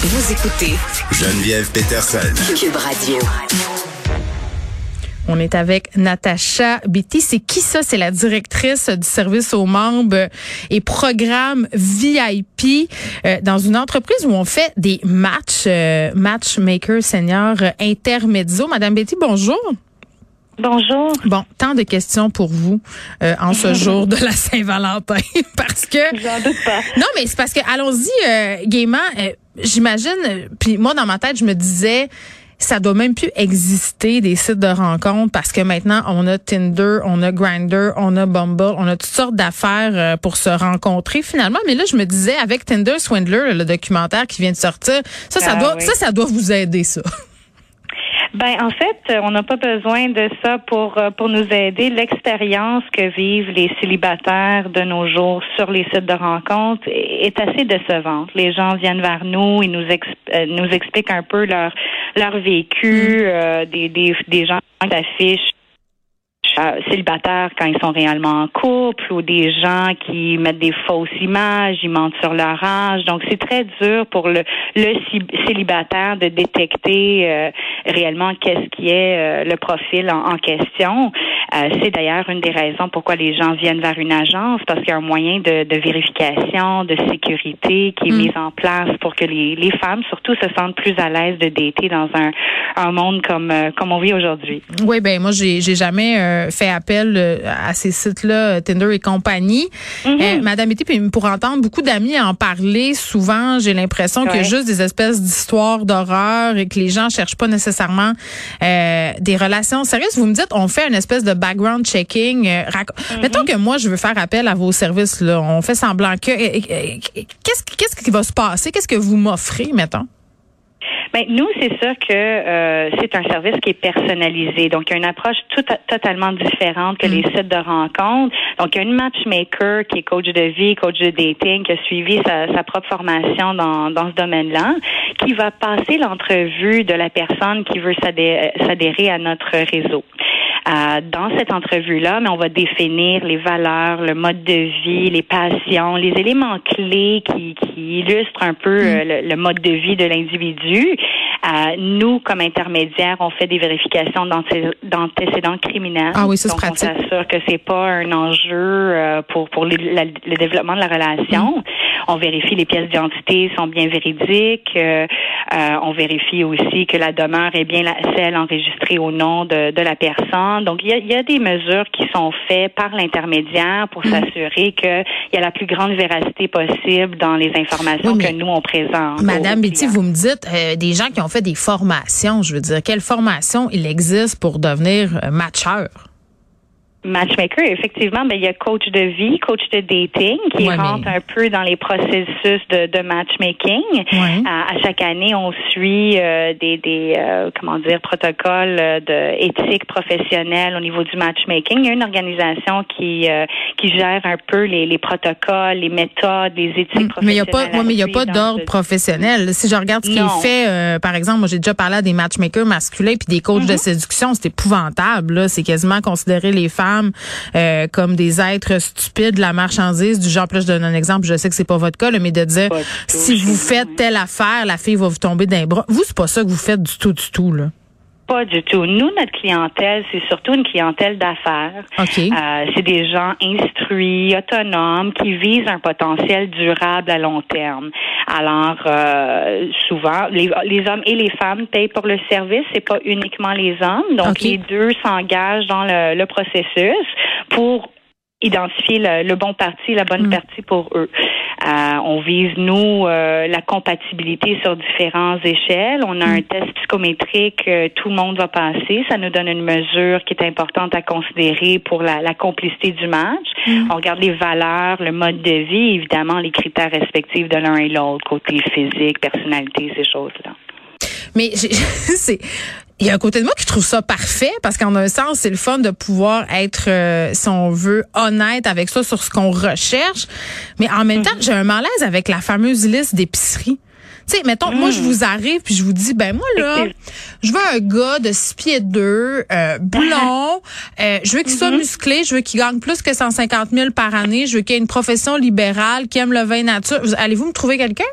Vous écoutez Geneviève Peterson. Cube Radio. On est avec Natacha Betty. C'est qui ça? C'est la directrice du service aux membres et programme VIP euh, dans une entreprise où on fait des matchs, euh, matchmaker senior intermédiaux. Madame Betty, bonjour. Bonjour. Bon, tant de questions pour vous euh, en ce jour de la Saint-Valentin parce que J'en doute pas. non mais c'est parce que allons-y euh, gaiement euh, j'imagine puis moi dans ma tête je me disais ça doit même plus exister des sites de rencontres parce que maintenant on a Tinder, on a Grindr, on a Bumble, on a toutes sortes d'affaires euh, pour se rencontrer finalement. Mais là, je me disais avec Tinder Swindler, le documentaire qui vient de sortir, ça, ça Ah doit, oui. ça, ça doit vous aider ça. Ben en fait, euh, on n'a pas besoin de ça pour euh, pour nous aider. L'expérience que vivent les célibataires de nos jours sur les sites de rencontres est assez décevante. Les gens viennent vers nous, ils nous ex- euh, nous expliquent un peu leur leur vécu, euh, des, des des gens qui affichent euh, célibataires quand ils sont réellement en couple ou des gens qui mettent des fausses images, ils mentent sur leur âge. Donc, c'est très dur pour le, le célibataire de détecter euh, réellement qu'est-ce qui est euh, le profil en question. Euh, c'est d'ailleurs une des raisons pourquoi les gens viennent vers une agence, parce qu'il y a un moyen de, de vérification, de sécurité qui est Mm. mis en place pour que les, les femmes, surtout, se sentent plus à l'aise de dater dans un, un monde comme, euh, comme on vit aujourd'hui. Oui, ben moi j'ai j'ai jamais euh, fait appel à ces sites-là, Tinder et compagnie. Mhm. Euh, Madame puis pour entendre beaucoup d'amis en parler, souvent j'ai l'impression qu'il y a Ouais. juste des espèces d'histoires d'horreur et que les gens cherchent pas nécessairement des relations sérieuses. Vous me dites, on fait une espèce de background checking. euh, Mhm. Mettons que moi je veux faire appel à vos services là, on fait semblant que. euh, euh, Qu'est-ce qu'est-ce qui va se passer? Qu'est-ce que vous m'offrez, mettons? Ben, nous, c'est sûr que euh, c'est un service qui est personnalisé. Donc, il y a une approche tout totalement différente que les sites de rencontres. Donc, il y a une matchmaker qui est coach de vie, coach de dating, qui a suivi sa, sa propre formation dans, dans ce domaine-là, qui va passer l'entrevue de la personne qui veut s'adé- s'adhérer à notre réseau. Euh, dans cette entrevue-là, mais on va définir les valeurs, le mode de vie, les passions, les éléments clés qui, qui illustrent un peu euh, le, le mode de vie de l'individu. Euh, nous, comme intermédiaires, on fait des vérifications d'anté- d'antécédents criminels. Ah oui, ça, c'est Donc, pratique. on s'assure que c'est pas un enjeu euh, pour pour les- la- le développement de la relation. On vérifie les pièces d'identité sont bien véridiques. Euh, euh, on vérifie aussi que la demeure est bien la, celle enregistrée au nom de, de la personne. Donc, il y a, il y a des mesures qui sont faites par l'intermédiaire pour Mm. s'assurer qu'il y a la plus grande véracité possible dans les informations Oui, que nous, on présente. Madame Betty, vous me dites euh, des gens qui ont fait des formations. Je veux dire, quelle formation il existe pour devenir euh, matcheur? Matchmaker, effectivement, ben, il y a coach de vie, coach de dating qui Ouais, mais- rentre un peu dans les processus de, de matchmaking. Ouais. À, à chaque année, on suit euh, des, des euh, comment dire protocoles euh, de éthique professionnelle au niveau du matchmaking. Il y a une organisation qui euh, qui gère un peu les, les protocoles, les méthodes, les éthiques Mais il n'y a professionnelles. pas, ouais, mais il y a pas d'ordre ce- professionnel. Si je regarde ce qui est fait, euh, par exemple, moi j'ai déjà parlé à des matchmakers masculins puis des coachs de Mm-hmm. séduction, c'est épouvantable. C'est quasiment considérer les femmes euh, comme des êtres stupides, de la marchandise du genre. Là, je donne un exemple. Je sais que c'est pas votre cas, là, mais de dire si vous faites telle affaire, la fille va vous tomber d'un bras. Vous, c'est pas ça que vous faites du tout, du tout là. Pas du tout. Nous, notre clientèle, c'est surtout une clientèle d'affaires. Ok. Euh, c'est des gens instruits, autonomes, qui visent un potentiel durable à long terme. Alors, euh, souvent, les, les hommes et les femmes payent pour le service. C'est pas uniquement les hommes. Donc, les deux s'engagent dans le, le processus pour identifier le, le bon parti, la bonne Mm. partie pour eux. Euh, on vise, nous, euh, la compatibilité sur différentes échelles. On a un test psychométrique que tout le monde va passer. Ça nous donne une mesure qui est importante à considérer pour la, la complicité du match. On regarde les valeurs, le mode de vie, évidemment, les critères respectifs de l'un et l'autre, côté physique, personnalité, ces choses-là. Mais j'ai- c'est il y a un côté de moi qui trouve ça parfait parce qu'en un sens, c'est le fun de pouvoir être, euh, si on veut, honnête avec ça sur ce qu'on recherche. Mais en même temps, j'ai un malaise avec la fameuse liste d'épicerie. Tu sais, mettons, moi, je vous arrive puis je vous dis, ben moi, là, je veux un gars de 6 pieds 2, euh, blond, euh, je veux qu'il soit musclé, je veux qu'il gagne plus que 150 000 par année, je veux qu'il ait une profession libérale, qui aime le vin nature. Vous- Allez-vous me trouver quelqu'un?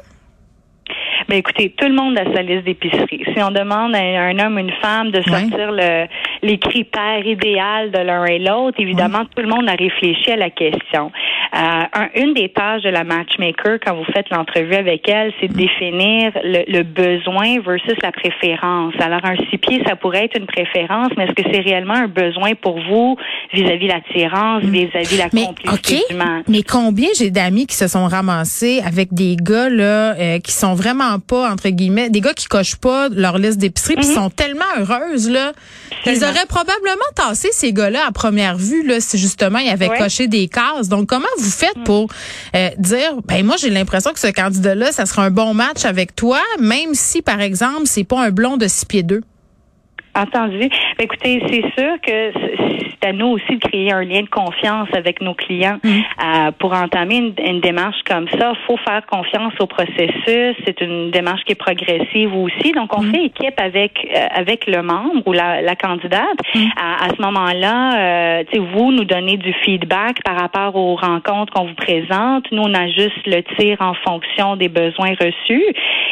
Ben écoutez, tout le monde a sa liste d'épicerie. Si on demande à un homme, ou une femme de sortir le, les critères idéaux de l'un et l'autre, évidemment, tout le monde a réfléchi à la question. Euh, une des tâches de la matchmaker quand vous faites l'entrevue avec elle, c'est de définir le, besoin versus la préférence. Alors un six pieds, ça pourrait être une préférence, mais est-ce que c'est réellement un besoin pour vous vis-à-vis l'attirance, mm. vis-à-vis la complicité du match? Mais combien j'ai d'amis qui se sont ramassés avec des gars là euh, qui sont vraiment pas entre guillemets, des gars qui cochent pas leur liste d'épicerie, puis mm-hmm. sont tellement heureuses là. Ils auraient probablement tassé ces gars-là à première vue là si justement ils avaient coché des cases. Donc comment vous faites mm. pour euh, dire ben moi j'ai l'impression que ce candidat-là ça sera un bon match avec toi, même si par exemple c'est pas un blond de six pieds deux. Entendu. Ben, écoutez, c'est sûr que c'est à nous aussi de créer un lien de confiance avec nos clients. Mm. Euh, pour entamer une, démarche comme ça, faut faire confiance au processus. C'est une démarche qui est progressive aussi. Donc, on mm. fait équipe avec euh, avec le membre ou la, la candidate. Mm. À, ce moment-là, euh, vous nous donnez du feedback par rapport aux rencontres qu'on vous présente. Nous, on ajuste le tir en fonction des besoins reçus.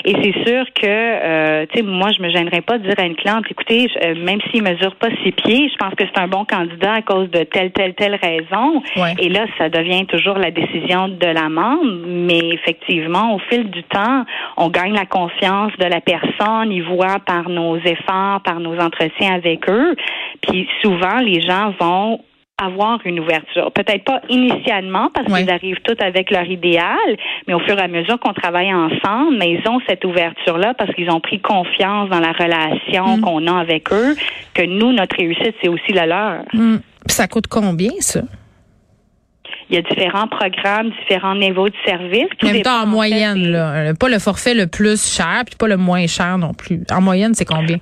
Et c'est sûr que, euh, tu sais, moi, je me gênerais pas de dire à une cliente, écoutez, euh, même s'il mesure pas six pieds, je pense que c'est un bon candidat à cause de telle, telle, telle raison. Et là, ça devient toujours la décision de la membre. Mais effectivement, au fil du temps, on gagne la confiance de la personne. Ils voient par nos efforts, par nos entretiens avec eux. Puis souvent, les gens vont avoir une ouverture. Peut-être pas initialement parce qu'ils arrivent tous avec leur idéal, mais au fur et à mesure qu'on travaille ensemble, mais ils ont cette ouverture-là parce qu'ils ont pris confiance dans la relation mm. qu'on a avec eux, que nous, notre réussite, c'est aussi la leur. Mm. Ça coûte combien, ça? Il y a différents programmes, différents niveaux de service. Même temps, en moyenne, là, pas le forfait le plus cher, puis pas le moins cher non plus. En moyenne, c'est combien?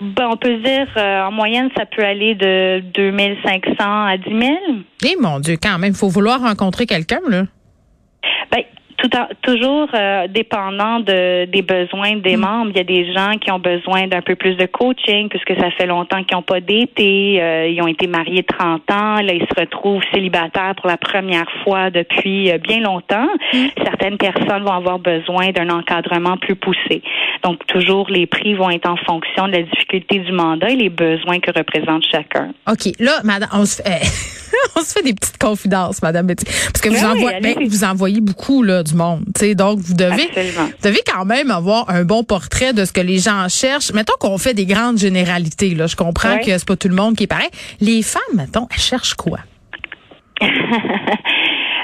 Ben, on peut dire, euh, en moyenne, ça peut aller de 2500 à 10 000. Eh mon Dieu, quand même, il faut vouloir rencontrer quelqu'un, là. Ben, tout toujours euh, dépendant de, des besoins des mm. membres. Il y a des gens qui ont besoin d'un peu plus de coaching puisque ça fait longtemps qu'ils n'ont pas d'été. Euh, ils ont été mariés 30 ans. Là, ils se retrouvent célibataires pour la première fois depuis euh, bien longtemps. Mm. Certaines personnes vont avoir besoin d'un encadrement plus poussé. Donc, toujours, les prix vont être en fonction de la difficulté du mandat et les besoins que représente chacun. OK. Là, madame, on se fait... on se fait des petites confidences, Madame Betty, parce que vous, envoyez, ben, vous envoyez beaucoup là du monde, tu sais, donc vous devez, devez quand même avoir un bon portrait de ce que les gens cherchent. Mettons qu'on fait des grandes généralités, là, je comprends que c'est pas tout le monde qui est pareil. Les femmes, mettons, elles cherchent quoi?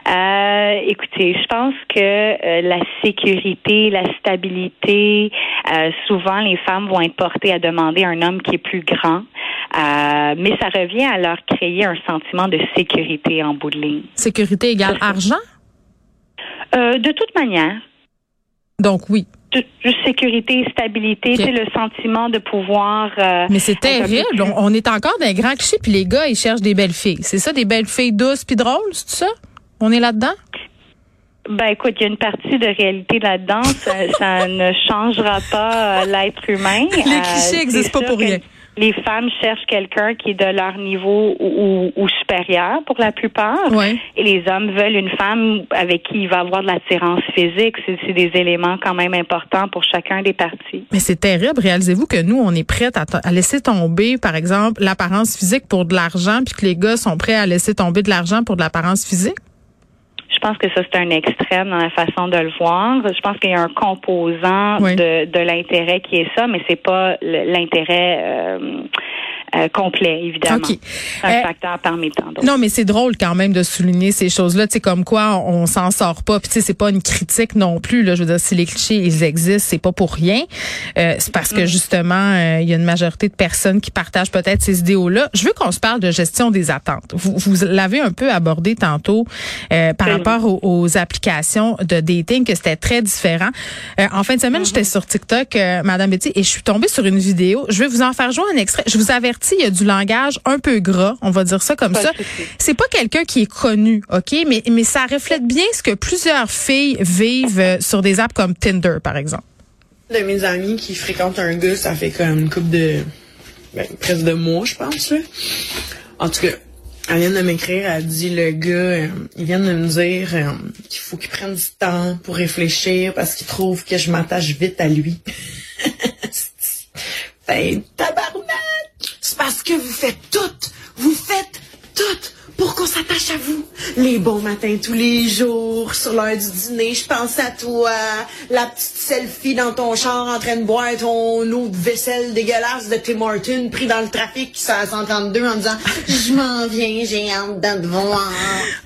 Euh, écoutez, je pense que euh, la sécurité, la stabilité, euh, souvent les femmes vont être portées à demander un homme qui est plus grand, mais ça revient à leur créer un sentiment de sécurité en bout de ligne. Sécurité égale argent? De toute manière. Donc oui. Juste sécurité, stabilité, c'est le sentiment de pouvoir. Mais c'est terrible. On, est encore dans les grands clichés, puis les gars, ils cherchent des belles filles. C'est ça, des belles filles douces puis drôles, c'est ça? On est là-dedans? Ben écoute, il y a une partie de réalité là-dedans. ça, ne changera pas euh, l'être humain. Les clichés n'existent euh, pas pour rien. Les femmes cherchent quelqu'un qui est de leur niveau ou, supérieur pour la plupart. Et les hommes veulent une femme avec qui il va avoir de l'attirance physique. C'est des éléments quand même importants pour chacun des parties. Mais c'est terrible. Réalisez-vous que nous, on est prêts à, laisser tomber, par exemple, l'apparence physique pour de l'argent, puis que les gars sont prêts à laisser tomber de l'argent pour de l'apparence physique? Je pense que ça, c'est un extrême dans la façon de le voir. Je pense qu'il y a un composant de, de l'intérêt qui est ça, mais c'est pas l'intérêt euh, euh, complet, évidemment. Un euh, facteur parmi tant d'autres. Non, mais c'est drôle quand même de souligner ces choses-là. Tu sais, comme quoi on, s'en sort pas. Puis tu sais, c'est pas une critique non plus. Là, je veux dire, si les clichés ils existent, c'est pas pour rien. Euh, c'est parce que mm. justement, il y a une majorité de personnes qui partagent peut-être ces idéaux-là. Je veux qu'on se parle de gestion des attentes. Vous, vous l'avez un peu abordé tantôt par rapport aux, applications de dating, que c'était très différent. en fin de semaine, mm-hmm. j'étais sur TikTok, Madame Betty, et je suis tombée sur une vidéo. Je vais vous en faire jouer un extrait. Je vous avertis il y a du langage un peu gras, on va dire ça comme ça. C'est pas quelqu'un qui est connu, OK, mais mais ça reflète bien ce que plusieurs filles vivent euh, sur des apps comme Tinder par exemple. De mes amis qui fréquentent un gars, ça fait comme une couple de ben, presque de mois, je pense En tout cas, Elle vient de m'écrire, elle dit le gars, euh, il vient de me dire euh, qu'il faut qu'il prenne du temps pour réfléchir parce qu'il trouve que je m'attache vite à lui. ben, tabarnak! Parce que vous faites tout! Vous faites tout! pour qu'on s'attache à vous. Les bons matins tous les jours, sur l'heure du dîner, je pense à toi. La petite selfie dans ton char en train de boire ton eau de vaisselle dégueulasse de Tim Horton pris dans le trafic à 132 en disant Je m'en viens, j'ai hâte de voir.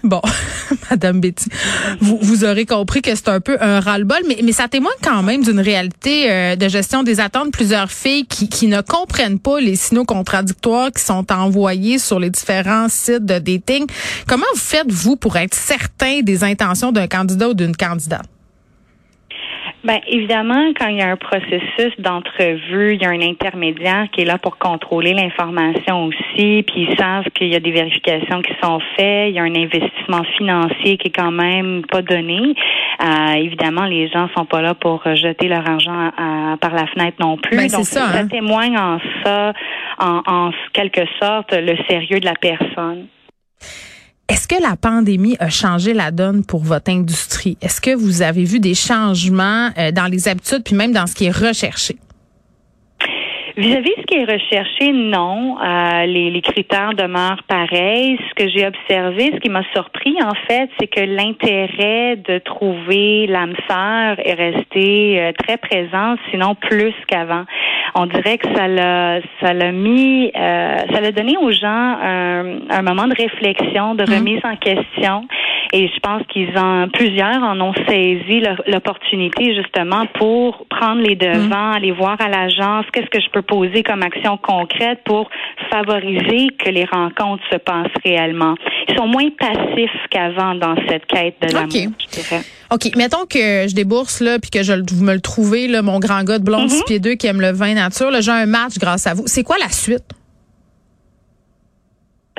Bon, Madame Betty, vous, vous aurez compris que c'est un peu un ras-le-bol, mais, mais ça témoigne quand même d'une réalité euh, de gestion des attentes. Plusieurs filles qui, qui ne comprennent pas les signaux contradictoires qui sont envoyés sur les différents sites de des Comment vous faites, vous, pour être certain des intentions d'un candidat ou d'une candidate? Ben évidemment, quand il y a un processus d'entrevue, il y a un intermédiaire qui est là pour contrôler l'information aussi, puis ils savent qu'il y a des vérifications qui sont faites, il y a un investissement financier qui est quand même pas donné. Euh, évidemment, les gens sont pas là pour jeter leur argent par la fenêtre non plus. Ben, Donc ça, ça hein? témoigne en ça, en, en quelque sorte, le sérieux de la personne. Est-ce que la pandémie a changé la donne pour votre industrie? Est-ce que vous avez vu des changements euh, dans les habitudes puis même dans ce qui est recherché? Vis-à-vis ce qui est recherché, non. Euh, les, les, critères demeurent pareils. Ce que j'ai observé, ce qui m'a surpris, en fait, c'est que l'intérêt de trouver l'âme sœur est resté euh, très présent, sinon plus qu'avant. On dirait que ça l'a, ça l'a mis, euh, ça l'a donné aux gens un, un, moment de réflexion, de mmh. remise en question. Et je pense qu'ils ont plusieurs en ont saisi l'opportunité justement pour prendre les devants, mmh. aller voir à l'agence, qu'est-ce que je peux poser comme action concrète pour favoriser que les rencontres se passent réellement. Ils sont moins passifs qu'avant dans cette quête de l'amour, okay. je dirais. OK, mettons que je débourse là puis que je vous me le trouvez là mon grand gars de blond Mm-hmm. six pieds deux qui aime le vin nature, là j'ai un match grâce à vous. C'est quoi la suite?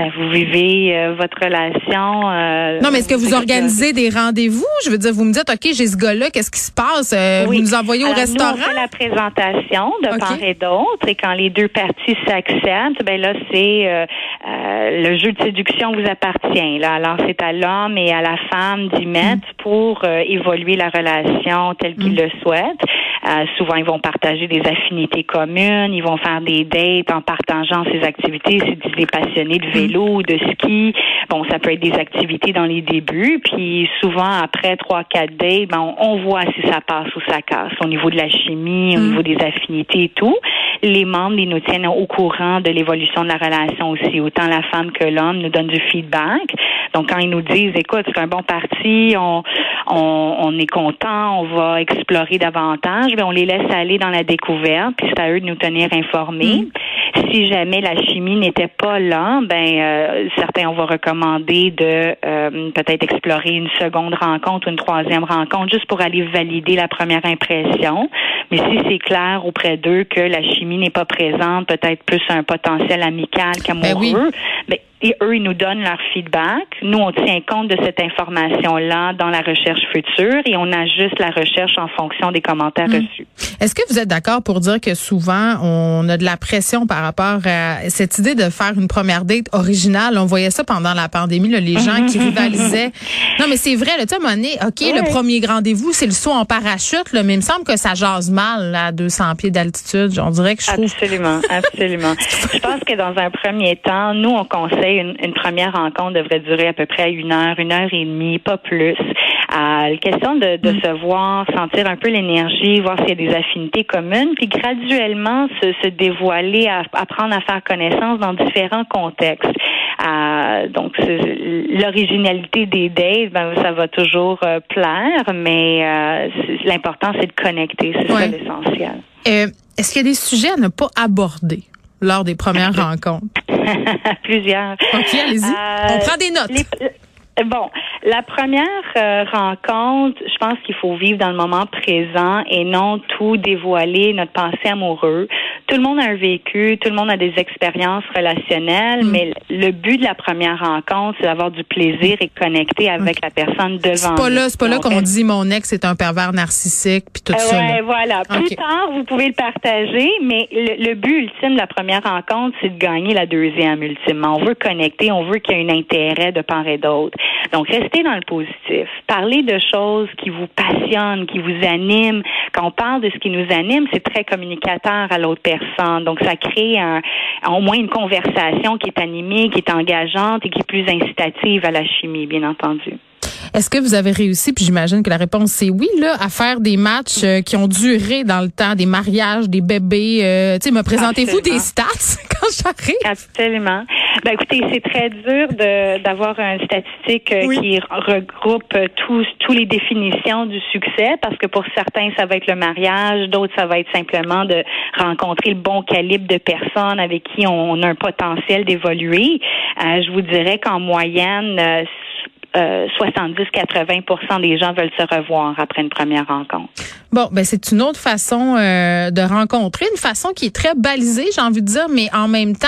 Ben, vous vivez euh, votre relation. Euh, non, mais est-ce que vous organisez des rendez-vous? Je veux dire, vous me dites, OK, j'ai ce gars-là, qu'est-ce qui se passe? Euh, oui. Vous nous envoyez Alors, au restaurant? Nous, on fait la présentation de okay. part et d'autre. Et quand les deux parties s'acceptent, ben là, c'est euh, le jeu de séduction vous appartient. Là. Alors, c'est à l'homme et à la femme d'y mettre mm. pour euh, évoluer la relation telle qu'ils mm. le souhaitent. Euh, souvent, ils vont partager des affinités communes, ils vont faire des dates en partageant ces activités. C'est des passionnés de vélo, de ski. Bon, ça peut être des activités dans les débuts, puis souvent après trois, quatre dates, ben, on, on, voit si ça passe ou ça casse au niveau de la chimie, au Mm. niveau des affinités et tout. Les membres, ils nous tiennent au courant de l'évolution de la relation aussi. Autant la femme que l'homme nous donnent du feedback. Donc, quand ils nous disent, écoute, c'est un bon parti, on, on, on est content, on va explorer davantage, ben, on les laisse aller dans la découverte, puis c'est à eux de nous tenir informés. Mm. Si jamais la chimie n'était pas là, ben euh, certains on va recommander de euh, peut-être explorer une seconde rencontre ou une troisième rencontre juste pour aller valider la première impression. Mais si c'est clair auprès d'eux que la chimie n'est pas présente, peut-être plus un potentiel amical qu'amoureux, ben oui. ben, et eux, ils nous donnent leur feedback. Nous, on tient compte de cette information-là dans la recherche future et on ajuste la recherche en fonction des commentaires mmh. reçus. Est-ce que vous êtes d'accord pour dire que souvent, on a de la pression par rapport à cette idée de faire une première date originale? On voyait ça pendant la pandémie, là, les gens qui rivalisaient. Non, mais c'est vrai, là, tu sais, OK, oui. le premier rendez-vous, c'est le saut en parachute, là, mais il me semble que ça jase mal là, à 200 pieds d'altitude. On dirait que je trouve... Absolument, absolument. je pense que dans un premier temps, nous, on conseille une, une, première rencontre devrait durer à peu près une heure, une heure et demie, pas plus. Euh, la question de, de mm. se voir, sentir un peu l'énergie, voir s'il y a des affinités communes, puis graduellement se, se dévoiler, à, apprendre à faire connaissance dans différents contextes. Euh, donc, l'originalité des dates, ben, ça va toujours euh, plaire, mais euh, l'important, c'est de connecter. C'est ouais. ça l'essentiel. Est-ce qu'il y a des sujets à ne pas aborder? Lors des premières rencontres? Plusieurs. OK, allez-y. Euh, On prend des notes. Les, bon, la première euh, rencontre, je pense qu'il faut vivre dans le moment présent et non tout dévoiler notre passé amoureux, tout le monde a un vécu, tout le monde a des expériences relationnelles, Mm. mais le but de la première rencontre, c'est d'avoir du plaisir et connecter avec la personne devant C'est pas là, c'est pas là qu'on dit mon ex est un pervers narcissique puis tout euh, ça. ouais, là. voilà. Plus tard, vous pouvez le partager, mais le, le but ultime de la première rencontre, c'est de gagner la deuxième ultimement. On veut connecter, on veut qu'il y ait un intérêt de part et d'autre. Donc, restez dans le positif. Parlez de choses qui vous passionnent, qui vous animent. Quand on parle de ce qui nous anime, c'est très communicateur à l'autre personne. Donc, ça crée un, au moins une conversation qui est animée, qui est engageante et qui est plus incitative à la chimie, bien entendu. Est-ce que vous avez réussi, puis j'imagine que la réponse c'est oui, là, à faire des matchs euh, qui ont duré dans le temps, des mariages, des bébés. euh, tu sais, me présentez-vous des stats quand j'arrive? Absolument. Ben écoutez, c'est très dur de d'avoir une statistique euh, Oui. qui regroupe euh, tous tous les définitions du succès parce que pour certains ça va être le mariage, d'autres ça va être simplement de rencontrer le bon calibre de personnes avec qui on a un potentiel d'évoluer. Euh, je vous dirais qu'en moyenne euh, euh, 70-80% des gens veulent se revoir après une première rencontre. Bon, ben c'est une autre façon euh, de rencontrer, une façon qui est très balisée, j'ai envie de dire, mais en même temps,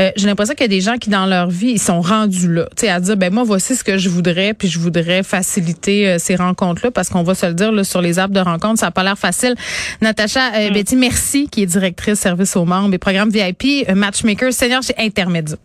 euh, j'ai l'impression qu'il y a des gens qui dans leur vie ils sont rendus là, tu sais, à dire ben moi voici ce que je voudrais, puis je voudrais faciliter euh, ces rencontres-là parce qu'on va se le dire là, sur les apps de rencontres, ça a pas l'air facile. Natacha euh, Betty, merci, qui est directrice service aux membres et programme VIP, matchmaker senior chez Intermédia.